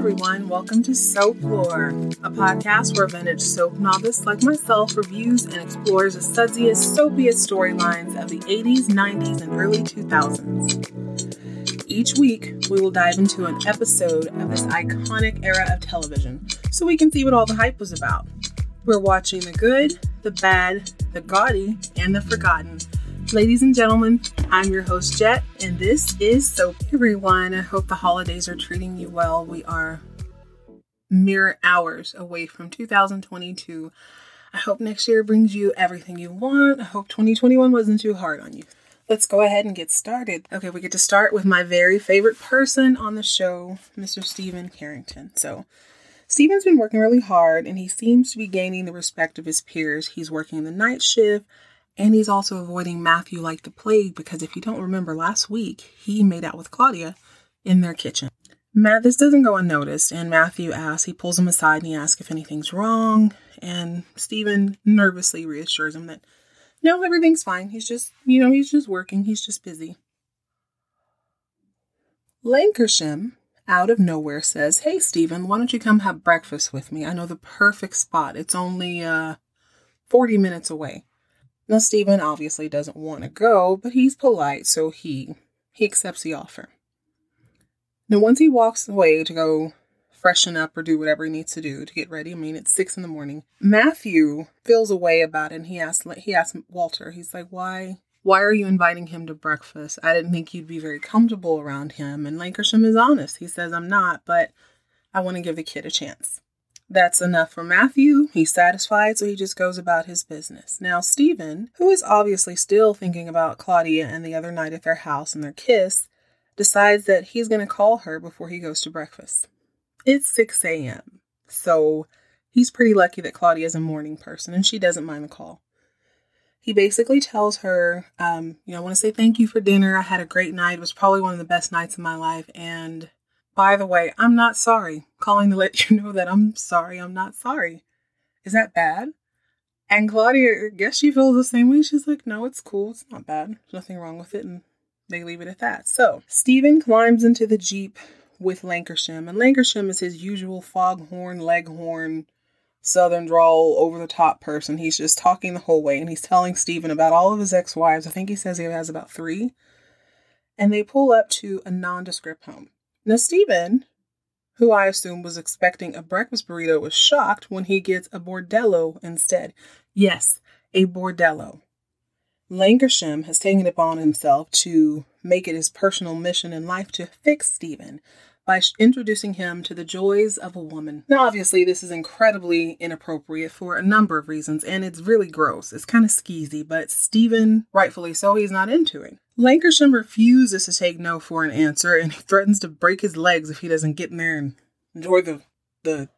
everyone. Welcome to Soaplore, a podcast where vintage soap novice like myself reviews and explores the sudsiest, soapiest storylines of the 80s, 90s, and early 2000s. Each week, we will dive into an episode of this iconic era of television so we can see what all the hype was about. We're watching the good, the bad, the gaudy, and the forgotten Ladies and gentlemen, I'm your host Jet, and this is Soap. Everyone, I hope the holidays are treating you well. We are mere hours away from 2022. I hope next year brings you everything you want. I hope 2021 wasn't too hard on you. Let's go ahead and get started. Okay, we get to start with my very favorite person on the show, Mr. Stephen Carrington. So, Stephen's been working really hard and he seems to be gaining the respect of his peers. He's working the night shift and he's also avoiding Matthew like the plague because if you don't remember last week, he made out with Claudia in their kitchen. Matt, this doesn't go unnoticed, and Matthew asks, he pulls him aside and he asks if anything's wrong. And Stephen nervously reassures him that no, everything's fine. He's just, you know, he's just working, he's just busy. Lankershim, out of nowhere, says, Hey, Stephen, why don't you come have breakfast with me? I know the perfect spot. It's only uh, 40 minutes away. Now Stephen obviously doesn't want to go, but he's polite, so he he accepts the offer. Now once he walks away to go freshen up or do whatever he needs to do to get ready, I mean it's six in the morning. Matthew feels a way about it and he asks he asks Walter, he's like, Why why are you inviting him to breakfast? I didn't think you'd be very comfortable around him. And Lankershim is honest. He says, I'm not, but I want to give the kid a chance. That's enough for Matthew. He's satisfied, so he just goes about his business. Now, Stephen, who is obviously still thinking about Claudia and the other night at their house and their kiss, decides that he's going to call her before he goes to breakfast. It's 6 a.m., so he's pretty lucky that Claudia is a morning person and she doesn't mind the call. He basically tells her, um, you know, I want to say thank you for dinner. I had a great night. It was probably one of the best nights of my life, and by the way, I'm not sorry. Calling to let you know that I'm sorry, I'm not sorry. Is that bad? And Claudia, I guess she feels the same way. She's like, no, it's cool. It's not bad. There's nothing wrong with it. And they leave it at that. So Stephen climbs into the Jeep with Lankershim. And Lankershim is his usual foghorn, leghorn, southern drawl, over the top person. He's just talking the whole way. And he's telling Stephen about all of his ex wives. I think he says he has about three. And they pull up to a nondescript home. Now, Stephen, who I assume was expecting a breakfast burrito, was shocked when he gets a bordello instead. Yes, a bordello. Lankershim has taken it upon himself to make it his personal mission in life to fix Stephen by introducing him to the joys of a woman. Now, obviously, this is incredibly inappropriate for a number of reasons, and it's really gross. It's kind of skeezy, but Stephen, rightfully so, he's not into it. Lankershim refuses to take no for an answer, and he threatens to break his legs if he doesn't get in there and enjoy the the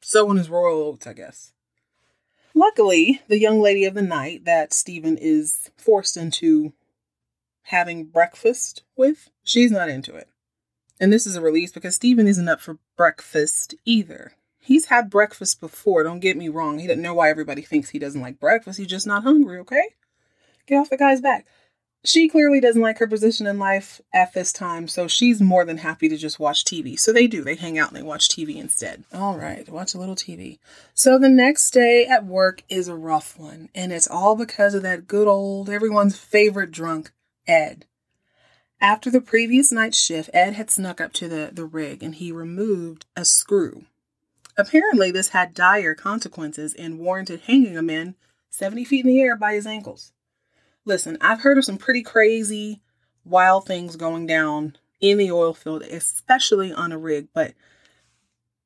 sowing his royal oats, I guess. Luckily, the young lady of the night that Stephen is forced into having breakfast with, she's not into it. And this is a release because Stephen isn't up for breakfast either. He's had breakfast before, don't get me wrong. He doesn't know why everybody thinks he doesn't like breakfast. He's just not hungry, okay? Get off the guy's back. She clearly doesn't like her position in life at this time, so she's more than happy to just watch TV. So they do, they hang out and they watch TV instead. All right, watch a little TV. So the next day at work is a rough one, and it's all because of that good old, everyone's favorite drunk, Ed. After the previous night's shift, Ed had snuck up to the, the rig and he removed a screw. Apparently, this had dire consequences and warranted hanging a man 70 feet in the air by his ankles. Listen, I've heard of some pretty crazy, wild things going down in the oil field, especially on a rig, but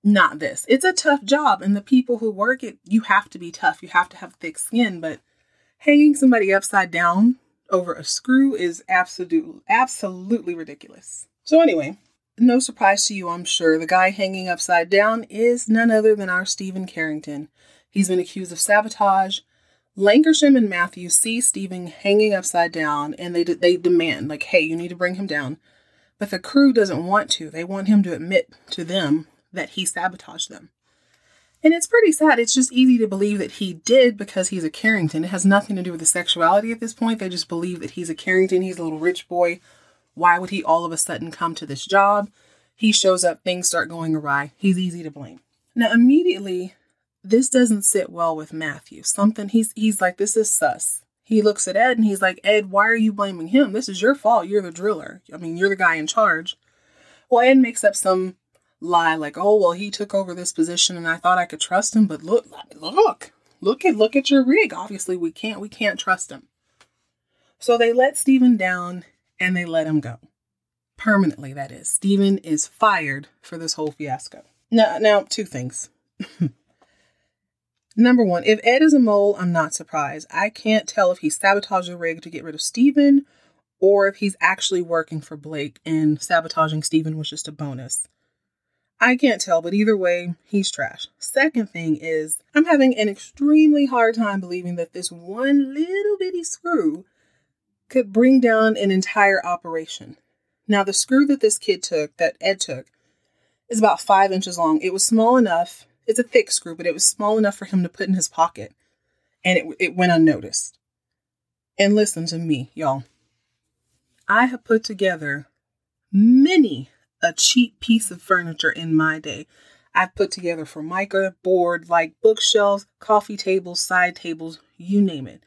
not this. It's a tough job, and the people who work it, you have to be tough. You have to have thick skin, but hanging somebody upside down over a screw is absolutely absolutely ridiculous. So anyway, no surprise to you, I'm sure. The guy hanging upside down is none other than our Stephen Carrington. He's been accused of sabotage. Lankershim and Matthew see Stephen hanging upside down and they they demand like, "Hey, you need to bring him down." But the crew doesn't want to. They want him to admit to them that he sabotaged them. And it's pretty sad. It's just easy to believe that he did because he's a Carrington. It has nothing to do with the sexuality at this point. They just believe that he's a Carrington. He's a little rich boy. Why would he all of a sudden come to this job? He shows up, things start going awry. He's easy to blame. Now, immediately, this doesn't sit well with Matthew. Something he's he's like, this is sus. He looks at Ed and he's like, Ed, why are you blaming him? This is your fault. You're the driller. I mean, you're the guy in charge. Well, Ed makes up some lie like, oh well, he took over this position and I thought I could trust him, but look, look, look at look at your rig. Obviously, we can't we can't trust him. So they let Stephen down and they let him go. Permanently, that is. Stephen is fired for this whole fiasco. Now, now two things. Number one, if Ed is a mole, I'm not surprised. I can't tell if he sabotaged the rig to get rid of Stephen or if he's actually working for Blake and sabotaging Stephen was just a bonus. I can't tell, but either way, he's trash. Second thing is, I'm having an extremely hard time believing that this one little bitty screw could bring down an entire operation. Now, the screw that this kid took, that Ed took, is about five inches long. It was small enough, it's a thick screw, but it was small enough for him to put in his pocket, and it, it went unnoticed. And listen to me, y'all. I have put together many a cheap piece of furniture in my day. I've put together for formica board like bookshelves, coffee tables, side tables, you name it.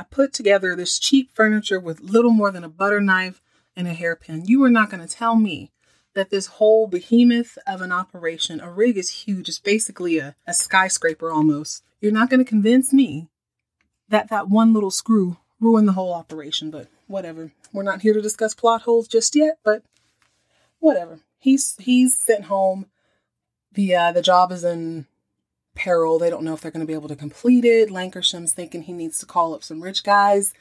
I put together this cheap furniture with little more than a butter knife and a hairpin. You are not going to tell me that this whole behemoth of an operation, a rig is huge, it's basically a, a skyscraper almost. You're not going to convince me that that one little screw ruined the whole operation, but whatever. We're not here to discuss plot holes just yet, but whatever. He's he's sent home. The uh, the job is in peril. They don't know if they're going to be able to complete it. Lankershim's thinking he needs to call up some rich guys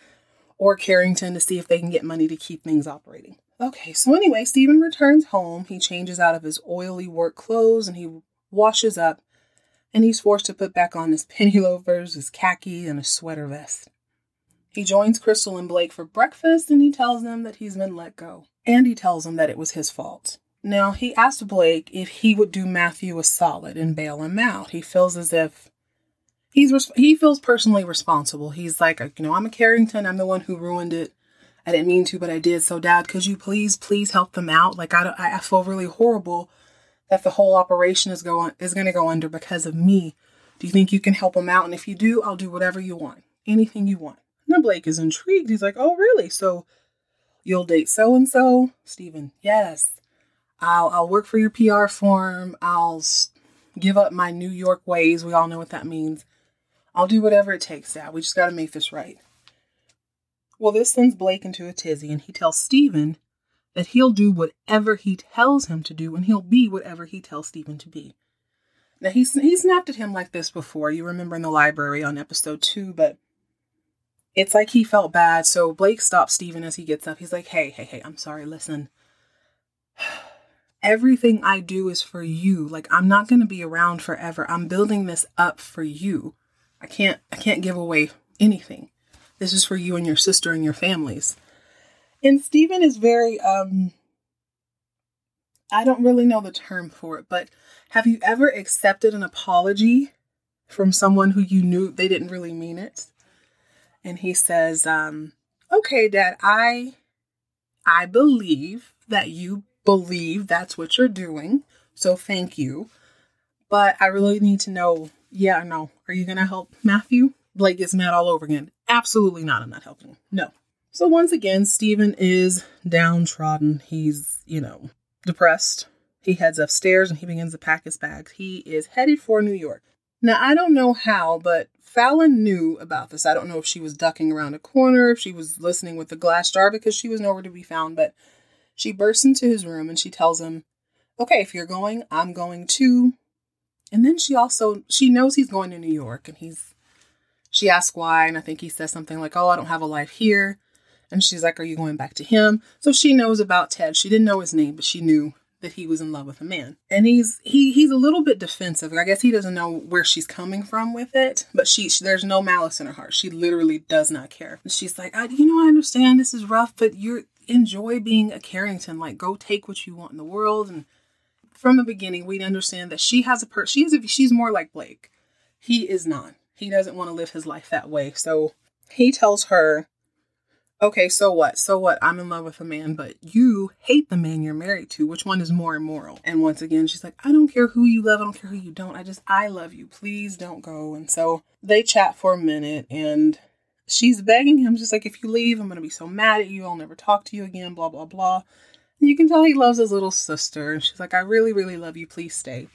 or Carrington to see if they can get money to keep things operating. Okay, so anyway, Stephen returns home. He changes out of his oily work clothes and he washes up and he's forced to put back on his penny loafers, his khaki, and a sweater vest. He joins Krystal and Blake for breakfast and he tells them that he's been let go. And he tells them that it was his fault. Now, he asked Blake if he would do Matthew a solid and bail him out. He feels as if he's he feels personally responsible. He's like, you know, I'm a Carrington. I'm the one who ruined it. I didn't mean to, but I did. So, Dad, could you please, please help them out? Like, I, I feel really horrible that the whole operation is going is going to go under because of me. Do you think you can help them out? And if you do, I'll do whatever you want, anything you want. Now Blake is intrigued. He's like, "Oh, really? So you'll date so and so?" Stephen, yes. I'll I'll work for your PR firm. I'll give up my New York ways. We all know what that means. I'll do whatever it takes, Dad. We just got to make this right. Well, this sends Blake into a tizzy, and he tells Stephen that he'll do whatever he tells him to do, and he'll be whatever he tells Stephen to be. Now, he's, he snapped at him like this before. You remember in the library on episode two, but it's like he felt bad. So Blake stops Stephen as he gets up. He's like, hey, hey, hey, I'm sorry. Listen, everything I do is for you. Like I'm not going to be around forever. I'm building this up for you. I can't I can't give away anything. This is for you and your sister and your families. And Stephen is very um I don't really know the term for it, but have you ever accepted an apology from someone who you knew they didn't really mean it? And he says, um, "Okay, dad, I I believe that you believe that's what you're doing. So thank you. But I really need to know yeah no. Are you going to help Matthew? Blake gets mad all over again. Absolutely not. I'm not helping. No. So once again, Stephen is downtrodden. He's, you know, depressed. He heads upstairs and he begins to pack his bags. He is headed for New York. Now, I don't know how, but Fallon knew about this. I don't know if she was ducking around a corner, if she was listening with the glass jar because she was nowhere to be found, but she bursts into his room and she tells him, Okay, if you're going, I'm going too. And then she also she knows he's going to New York and he's she asks why, and I think he says something like, Oh, I don't have a life here. And she's like, Are you going back to him? So she knows about Ted. She didn't know his name, but she knew that he was in love with a man. And he's he he's a little bit defensive. I guess he doesn't know where she's coming from with it, but she, she there's no malice in her heart. She literally does not care. And she's like, I, you know, I understand this is rough, but you're enjoy being a Carrington. Like, go take what you want in the world. And from the beginning, we understand that she has a per. She's a, she's more like Blake. He is not. He doesn't want to live his life that way. So he tells her, Okay, so what? So what? I'm in love with a man, but you hate the man you're married to. Which one is more immoral? And once again, she's like, I don't care who you love. I don't care who you don't. I just, I love you. Please don't go. And so they chat for a minute and she's begging him, just like, if you leave, I'm going to be so mad at you. I'll never talk to you again, blah, blah, blah. And you can tell he loves his little sister. And she's like, I really, really love you. Please stay.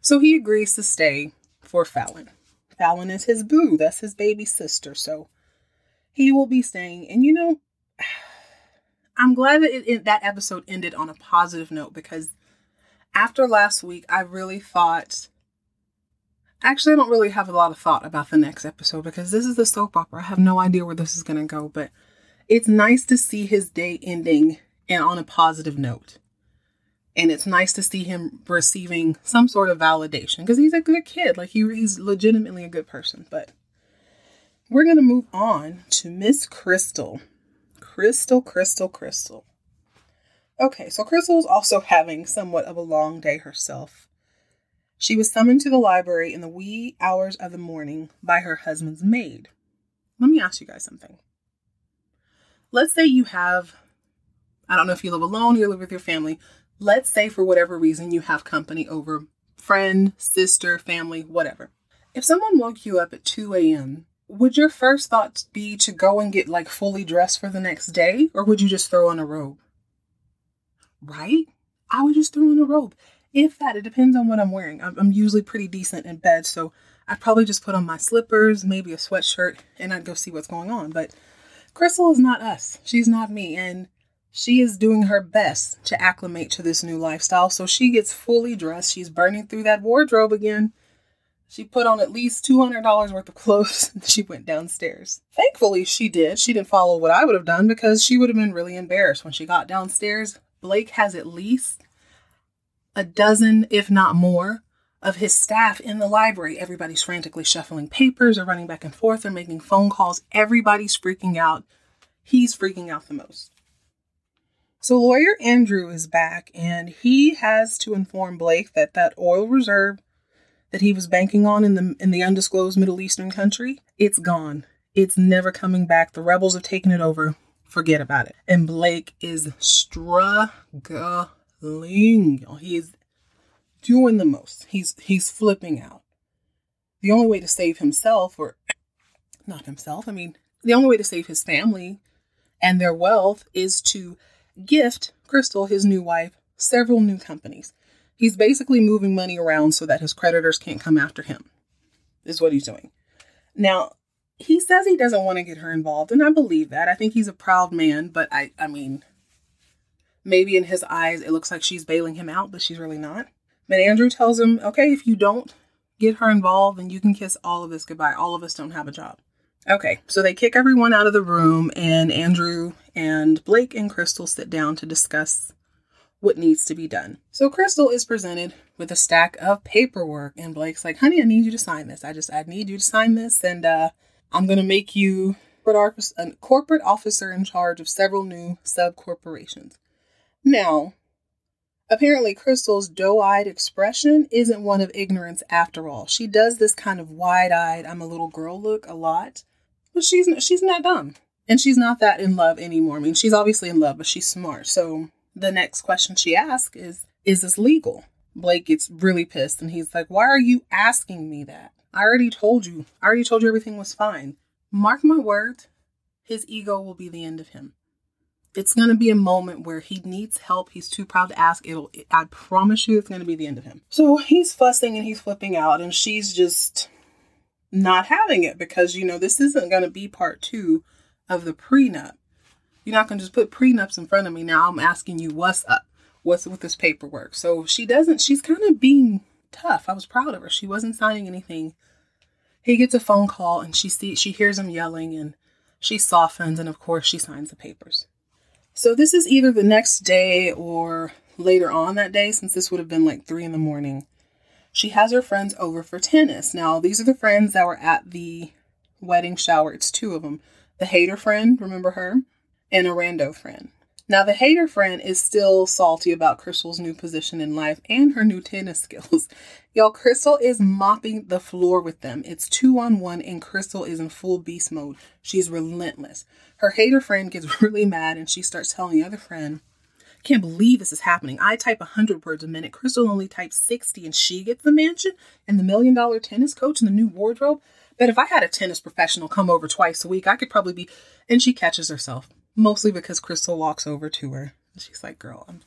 So he agrees to stay for Fallon. Fallon is his boo. That's his baby sister. So he will be staying. And you know, I'm glad that it, it, that episode ended on a positive note because after last week, I really thought. Actually, I don't really have a lot of thought about the next episode because this is the soap opera. I have no idea where this is going to go, but it's nice to see his day ending and on a positive note. And it's nice to see him receiving some sort of validation because he's a good kid. Like, he, he's legitimately a good person. But we're to move on to Miss Krystal. Krystal, Krystal, Krystal. Okay, so Krystal's also having somewhat of a long day herself. She was summoned to the library in the wee hours of the morning by her husband's maid. Let me ask you guys something. Let's say you have, I don't know if you live alone or you live with your family. Let's say for whatever reason you have company over, friend, sister, family, whatever. If someone woke you up at 2 a.m would your first thought be to go and get like fully dressed for the next day or would you just throw on a robe? Right? I would just throw on a robe. If that it depends on what i'm wearing. I'm, I'm usually pretty decent in bed so i'd probably just put on my slippers maybe a sweatshirt and i'd go see what's going on. But crystal is not us. She's not me. And she is doing her best to acclimate to this new lifestyle so she gets fully dressed she's burning through that wardrobe again she put on at least $200 worth of clothes and she went downstairs. Thankfully, she did. She didn't follow what I would have done because she would have been really embarrassed when she got downstairs. Blake has at least a dozen, if not more, of his staff in the library. Everybody's frantically shuffling papers or running back and forth or making phone calls. Everybody's freaking out. He's freaking out the most. So lawyer Andrew is back and he has to inform Blake that that oil reserve that he was banking on in the in the undisclosed Middle Eastern country, it's gone. It's never coming back. The rebels have taken it over. Forget about it. And Blake is struggling. He is doing the most. He's he's flipping out. The only way to save himself, or not himself, I mean, the only way to save his family and their wealth is to gift Krystal, his new wife, several new companies. He's basically moving money around so that his creditors can't come after him, is what he's doing. Now, he says he doesn't want to get her involved, and I believe that. I think he's a proud man, but I, I mean, maybe in his eyes it looks like she's bailing him out, but she's really not. But Andrew tells him, okay, if you don't get her involved, then you can kiss all of us goodbye. All of us don't have a job. Okay, so they kick everyone out of the room, and Andrew and Blake and Krystal sit down to discuss what needs to be done. So Krystal is presented with a stack of paperwork, and Blake's like, honey, I need you to sign this. I just, I need you to sign this, and uh, I'm to make you a corporate officer in charge of several new sub corporations. Now, apparently, Krystal's doe eyed expression isn't one of ignorance after all. She does this kind of wide eyed, I'm a little girl look a lot, but she's, she's not dumb. And she's not that in love anymore. I mean, she's obviously in love, but she's smart. So the next question she asks is, Is this legal? Blake gets really pissed and he's like, Why are you asking me that? I already told you. I already told you everything was fine. Mark my words, his ego will be the end of him. It's going to be a moment where he needs help. He's too proud to ask. It'll, I promise you, it's going to be the end of him. So he's fussing and he's flipping out, and she's just not having it because, you know, this isn't going to be part two of the prenup. You're not going to just put prenups in front of me. Now I'm asking you what's up. What's with this paperwork? So she doesn't, she's kind of being tough. I was proud of her. She wasn't signing anything. He gets a phone call and she sees, she hears him yelling and she softens and of course she signs the papers. So this is either the next day or later on that day, since this would have been like three in the morning. She has her friends over for tennis. Now, these are the friends that were at the wedding shower. It's two of them. The hater friend, remember her? and a rando friend. Now, the hater friend is still salty about Krystal's new position in life and her new tennis skills. Y'all, Krystal is mopping the floor with them. It's two on one, and Krystal is in full beast mode. She's relentless. Her hater friend gets really mad and she starts telling the other friend, can't believe this is happening. I type 100 words a minute. Krystal only types 60 and she gets the mansion and the million dollar tennis coach and the new wardrobe. But if I had a tennis professional come over twice a week, I could probably be. And she catches herself, mostly because Krystal walks over to her. She's like, Girl, I'm,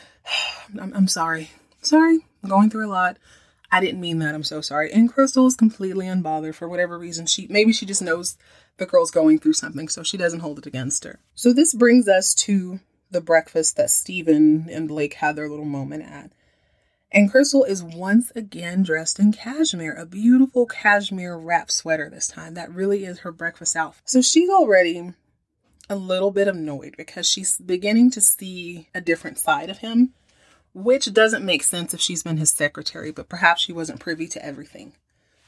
I'm, I'm sorry. Sorry. I'm going through a lot. I didn't mean that. I'm so sorry. And Krystal is completely unbothered for whatever reason. She maybe she just knows the girl's going through something, so she doesn't hold it against her. So this brings us to the breakfast that Stephen and Blake had their little moment at. And Krystal is once again dressed in cashmere, a beautiful cashmere wrap sweater this time. That really is her breakfast outfit. So she's already a little bit annoyed because she's beginning to see a different side of him, which doesn't make sense if she's been his secretary, but perhaps she wasn't privy to everything.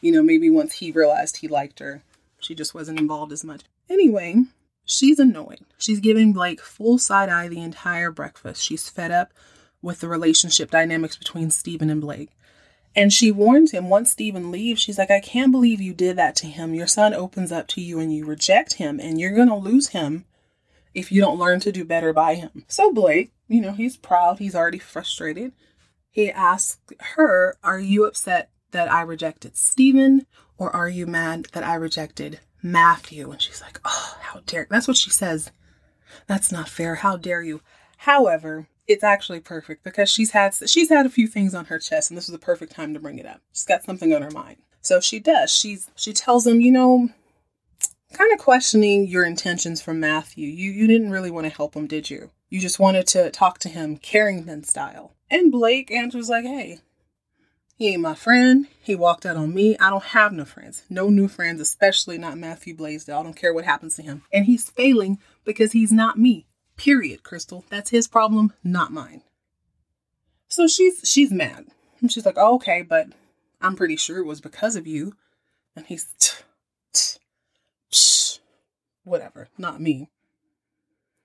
You know, maybe once he realized he liked her, she just wasn't involved as much. Anyway, she's annoyed. She's giving Blake full side eye the entire breakfast. She's fed up with the relationship dynamics between Stephen and Blake. And she warns him once Stephen leaves, she's like, I can't believe you did that to him. Your son opens up to you and you reject him, and you're going to lose him if you don't learn to do better by him. So Blake, you know, he's proud, he's already frustrated. He asks her, Are you upset that I rejected Stephen, or are you mad that I rejected Matthew? And she's like, Oh, how dare that's what she says. That's not fair. How dare you? However, it's actually perfect because she's had she's had a few things on her chest and this is the perfect time to bring it up. She's got something on her mind. So she does. She's she tells him, you know, kind of questioning your intentions from Matthew. You you didn't really want to help him, did you? You just wanted to talk to him Carrington style. And Blake answers like, "Hey, he ain't my friend. He walked out on me. I don't have no friends. No new friends, especially not Matthew Blaisdell. I don't care what happens to him. And he's failing because he's not me. Period, Krystal. That's his problem, not mine. So she's she's mad. And she's like, oh, okay, but I'm pretty sure it was because of you. And he's psh, whatever, not me.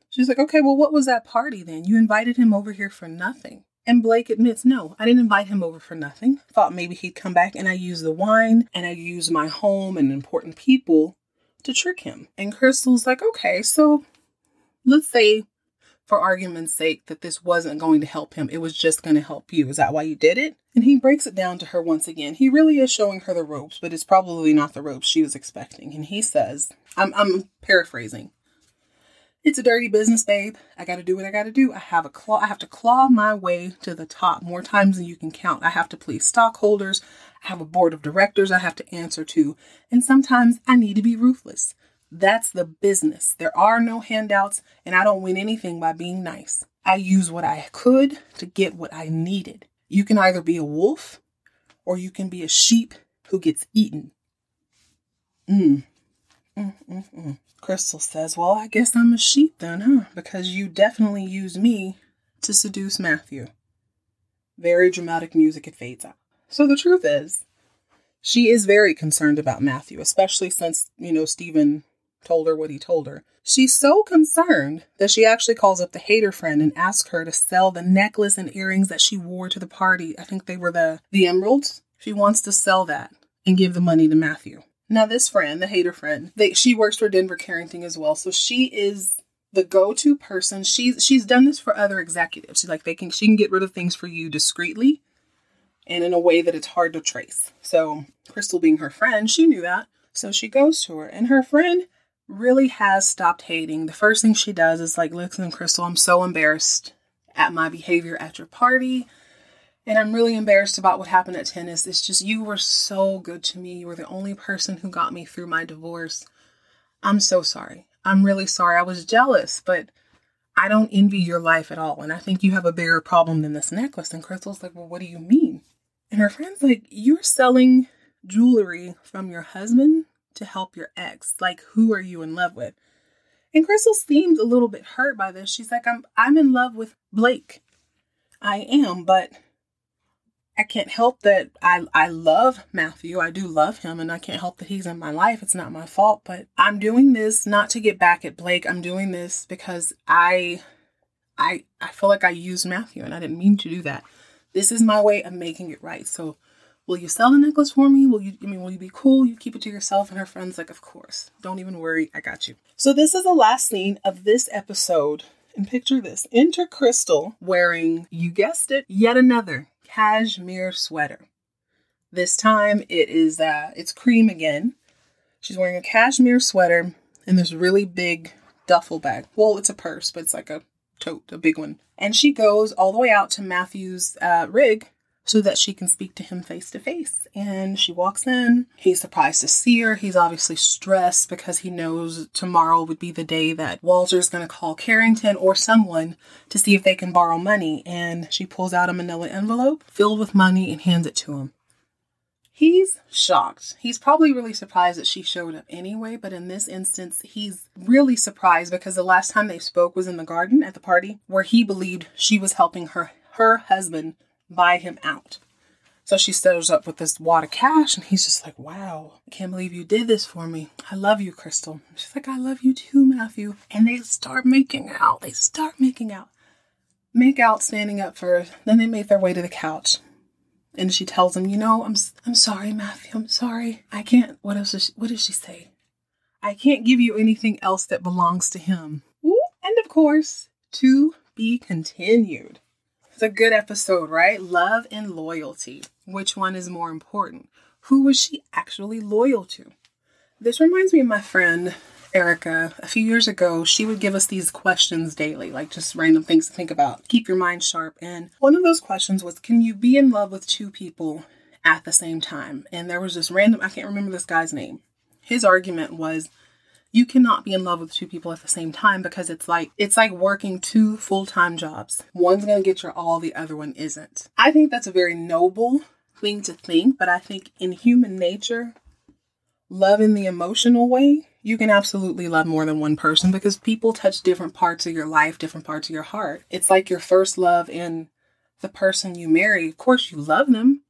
She's like, okay, well, what was that party then? You invited him over here for nothing. And Blake admits, no, I didn't invite him over for nothing. Thought maybe he'd come back and I used the wine and I used my home and important people to trick him. And Krystal's like, okay, so let's say for argument's sake that this wasn't going to help him, it was just going to help you. Is that why you did it? And he breaks it down to her once again. He really is showing her the ropes, but it's probably not the ropes she was expecting. And he says, I'm, I'm paraphrasing. It's a dirty business, babe. I got to do what I got to do. I have a claw. I have to claw my way to the top more times than you can count. I have to please stockholders. I have a board of directors I have to answer to, and sometimes I need to be ruthless. That's the business. There are no handouts, and I don't win anything by being nice. I use what I could to get what I needed. You can either be a wolf or you can be a sheep who gets eaten. Mm. Mm, mm, mm. Krystal says, Well, I guess I'm a sheep then, huh? Because you definitely used me to seduce Matthew. Very dramatic music, it fades out. So the truth is, she is very concerned about Matthew, especially since, you know, Stephen told her what he told her. She's so concerned that she actually calls up the hater friend and asks her to sell the necklace and earrings that she wore to the party. I think they were the the emeralds. She wants to sell that and give the money to Matthew. Now this friend, the hater friend, they, she works for Denver Carrington as well. So she is the go-to person. She's she's done this for other executives. She's like they can she can get rid of things for you discreetly and in a way that it's hard to trace. So Krystal being her friend, she knew that. So she goes to her and her friend really has stopped hating. The first thing she does is like, listen, Krystal, I'm so embarrassed at my behavior at your party. And I'm really embarrassed about what happened at tennis. It's just, you were so good to me. You were the only person who got me through my divorce. I'm so sorry. I'm really sorry. I was jealous, but I don't envy your life at all. And I think you have a bigger problem than this necklace. And Krystal's like, well, what do you mean? And her friend's like, you're selling jewelry from your husband to help your ex. Like, who are you in love with? And Krystal seemed a little bit hurt by this. She's like, I'm I'm in love with Blake. I am, but I can't help that I I love Matthew. I do love him and I can't help that he's in my life. It's not my fault, but I'm doing this not to get back at Blake. I'm doing this because I I, I feel like I used Matthew and I didn't mean to do that. This is my way of making it right. So will you sell the necklace for me? Will you, I mean, will you be cool? You keep it to yourself? And her friend's like, of course. Don't even worry. I got you. So this is the last scene of this episode. And picture this enter Krystal wearing, you guessed it, yet another cashmere sweater. This time it is, uh, it's cream again. She's wearing a cashmere sweater and this really big duffel bag. Well, it's a purse, but it's like a tote, a big one. And she goes all the way out to Matthew's uh, rig so that she can speak to him face to face. And she walks in. He's surprised to see her. He's obviously stressed because he knows tomorrow would be the day that Walter's going to call Carrington or someone to see if they can borrow money. And she pulls out a manila envelope filled with money and hands it to him. He's shocked. He's probably really surprised that she showed up anyway, but in this instance, he's really surprised because the last time they spoke was in the garden at the party where he believed she was helping her her husband buy him out. So she shows up with this wad of cash, and he's just like, Wow, I can't believe you did this for me. I love you, Krystal. She's like, I love you too, Matthew. And they start making out. They start making out. Make out standing up first. Then they make their way to the couch. And she tells him, You know, I'm, I'm sorry, Matthew. I'm sorry. I can't. What else does she, what does she say? I can't give you anything else that belongs to him. Ooh, and of course, to be continued. A good episode, right? Love and loyalty. Which one is more important? Who was she actually loyal to? This reminds me of my friend Erica. A few years ago, she would give us these questions daily, like just random things to think about. Keep your mind sharp. And one of those questions was Can you be in love with two people at the same time? And there was this random, I can't remember this guy's name. His argument was you cannot be in love with two people at the same time because it's like it's like working two full-time jobs. One's going to get your all, the other one isn't. I think that's a very noble thing to think, but I think in human nature, love in the emotional way, you can absolutely love more than one person because people touch different parts of your life, different parts of your heart. It's like your first love in the person you marry. Of course, you love them,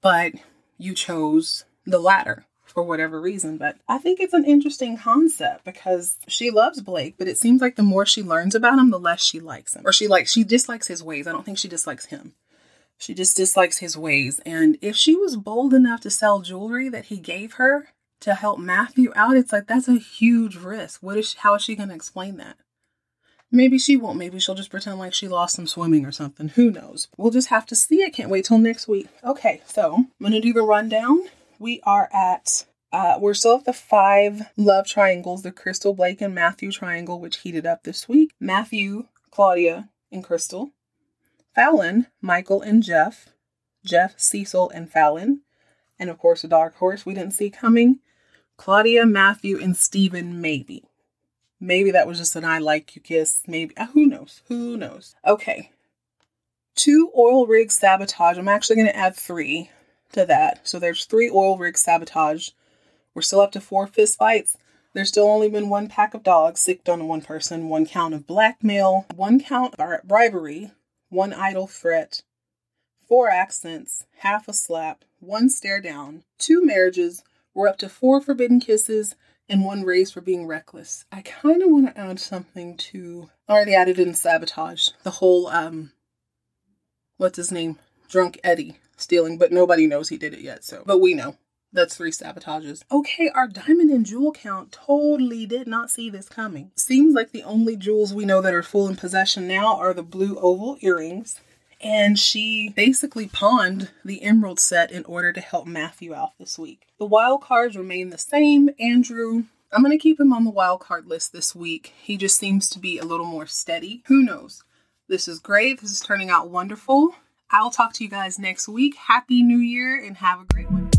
but you chose the latter for whatever reason. But I think it's an interesting concept because she loves Blake, but it seems like the more she learns about him, the less she likes him. Or she likes she dislikes his ways. I don't think she dislikes him. She just dislikes his ways. And if she was bold enough to sell jewelry that he gave her to help Matthew out, it's like that's a huge risk. What is how is she going to explain that? Maybe she won't. Maybe she'll just pretend like she lost some swimming or something. Who knows? We'll just have to see. I can't wait till next week. Okay, so I'm going to do the rundown we are at uh, we're still at the five love triangles the Krystal, Blake, and Matthew triangle, which heated up this week. Matthew, Claudia, and Krystal. Fallon, Michael, and Jeff. Jeff, Cecil, and Fallon. And of course, the dark horse we didn't see coming. Claudia, Matthew, and Stephen, maybe. Maybe that was just an I like you kiss. Maybe. Uh, who knows? Who knows? Okay. Two oil rig sabotage. I'm actually going to add three to that. So there's three oil rig sabotage. We're still up to four fist fights. There's still only been one pack of dogs sicked on one person, one count of blackmail, one count of bribery, one idle threat, four accents, half a slap, one stare down, two marriages. We're up to four forbidden kisses and one raise for being reckless. I kind of want to add something to already added in sabotage. The whole um, what's his name? Drunk Eddie stealing, but nobody knows he did it yet. So, but we know. That's three sabotages. Okay, our diamond and jewel count totally did not see this coming. Seems like the only jewels we know that are full in possession now are the blue oval earrings. And she basically pawned the emerald set in order to help Matthew out this week. The wild cards remain the same. Andrew, I'm going to keep him on the wild card list this week. He just seems to be a little more steady. Who knows? This is great. This is turning out wonderful. I'll talk to you guys next week. Happy New Year and have a great one.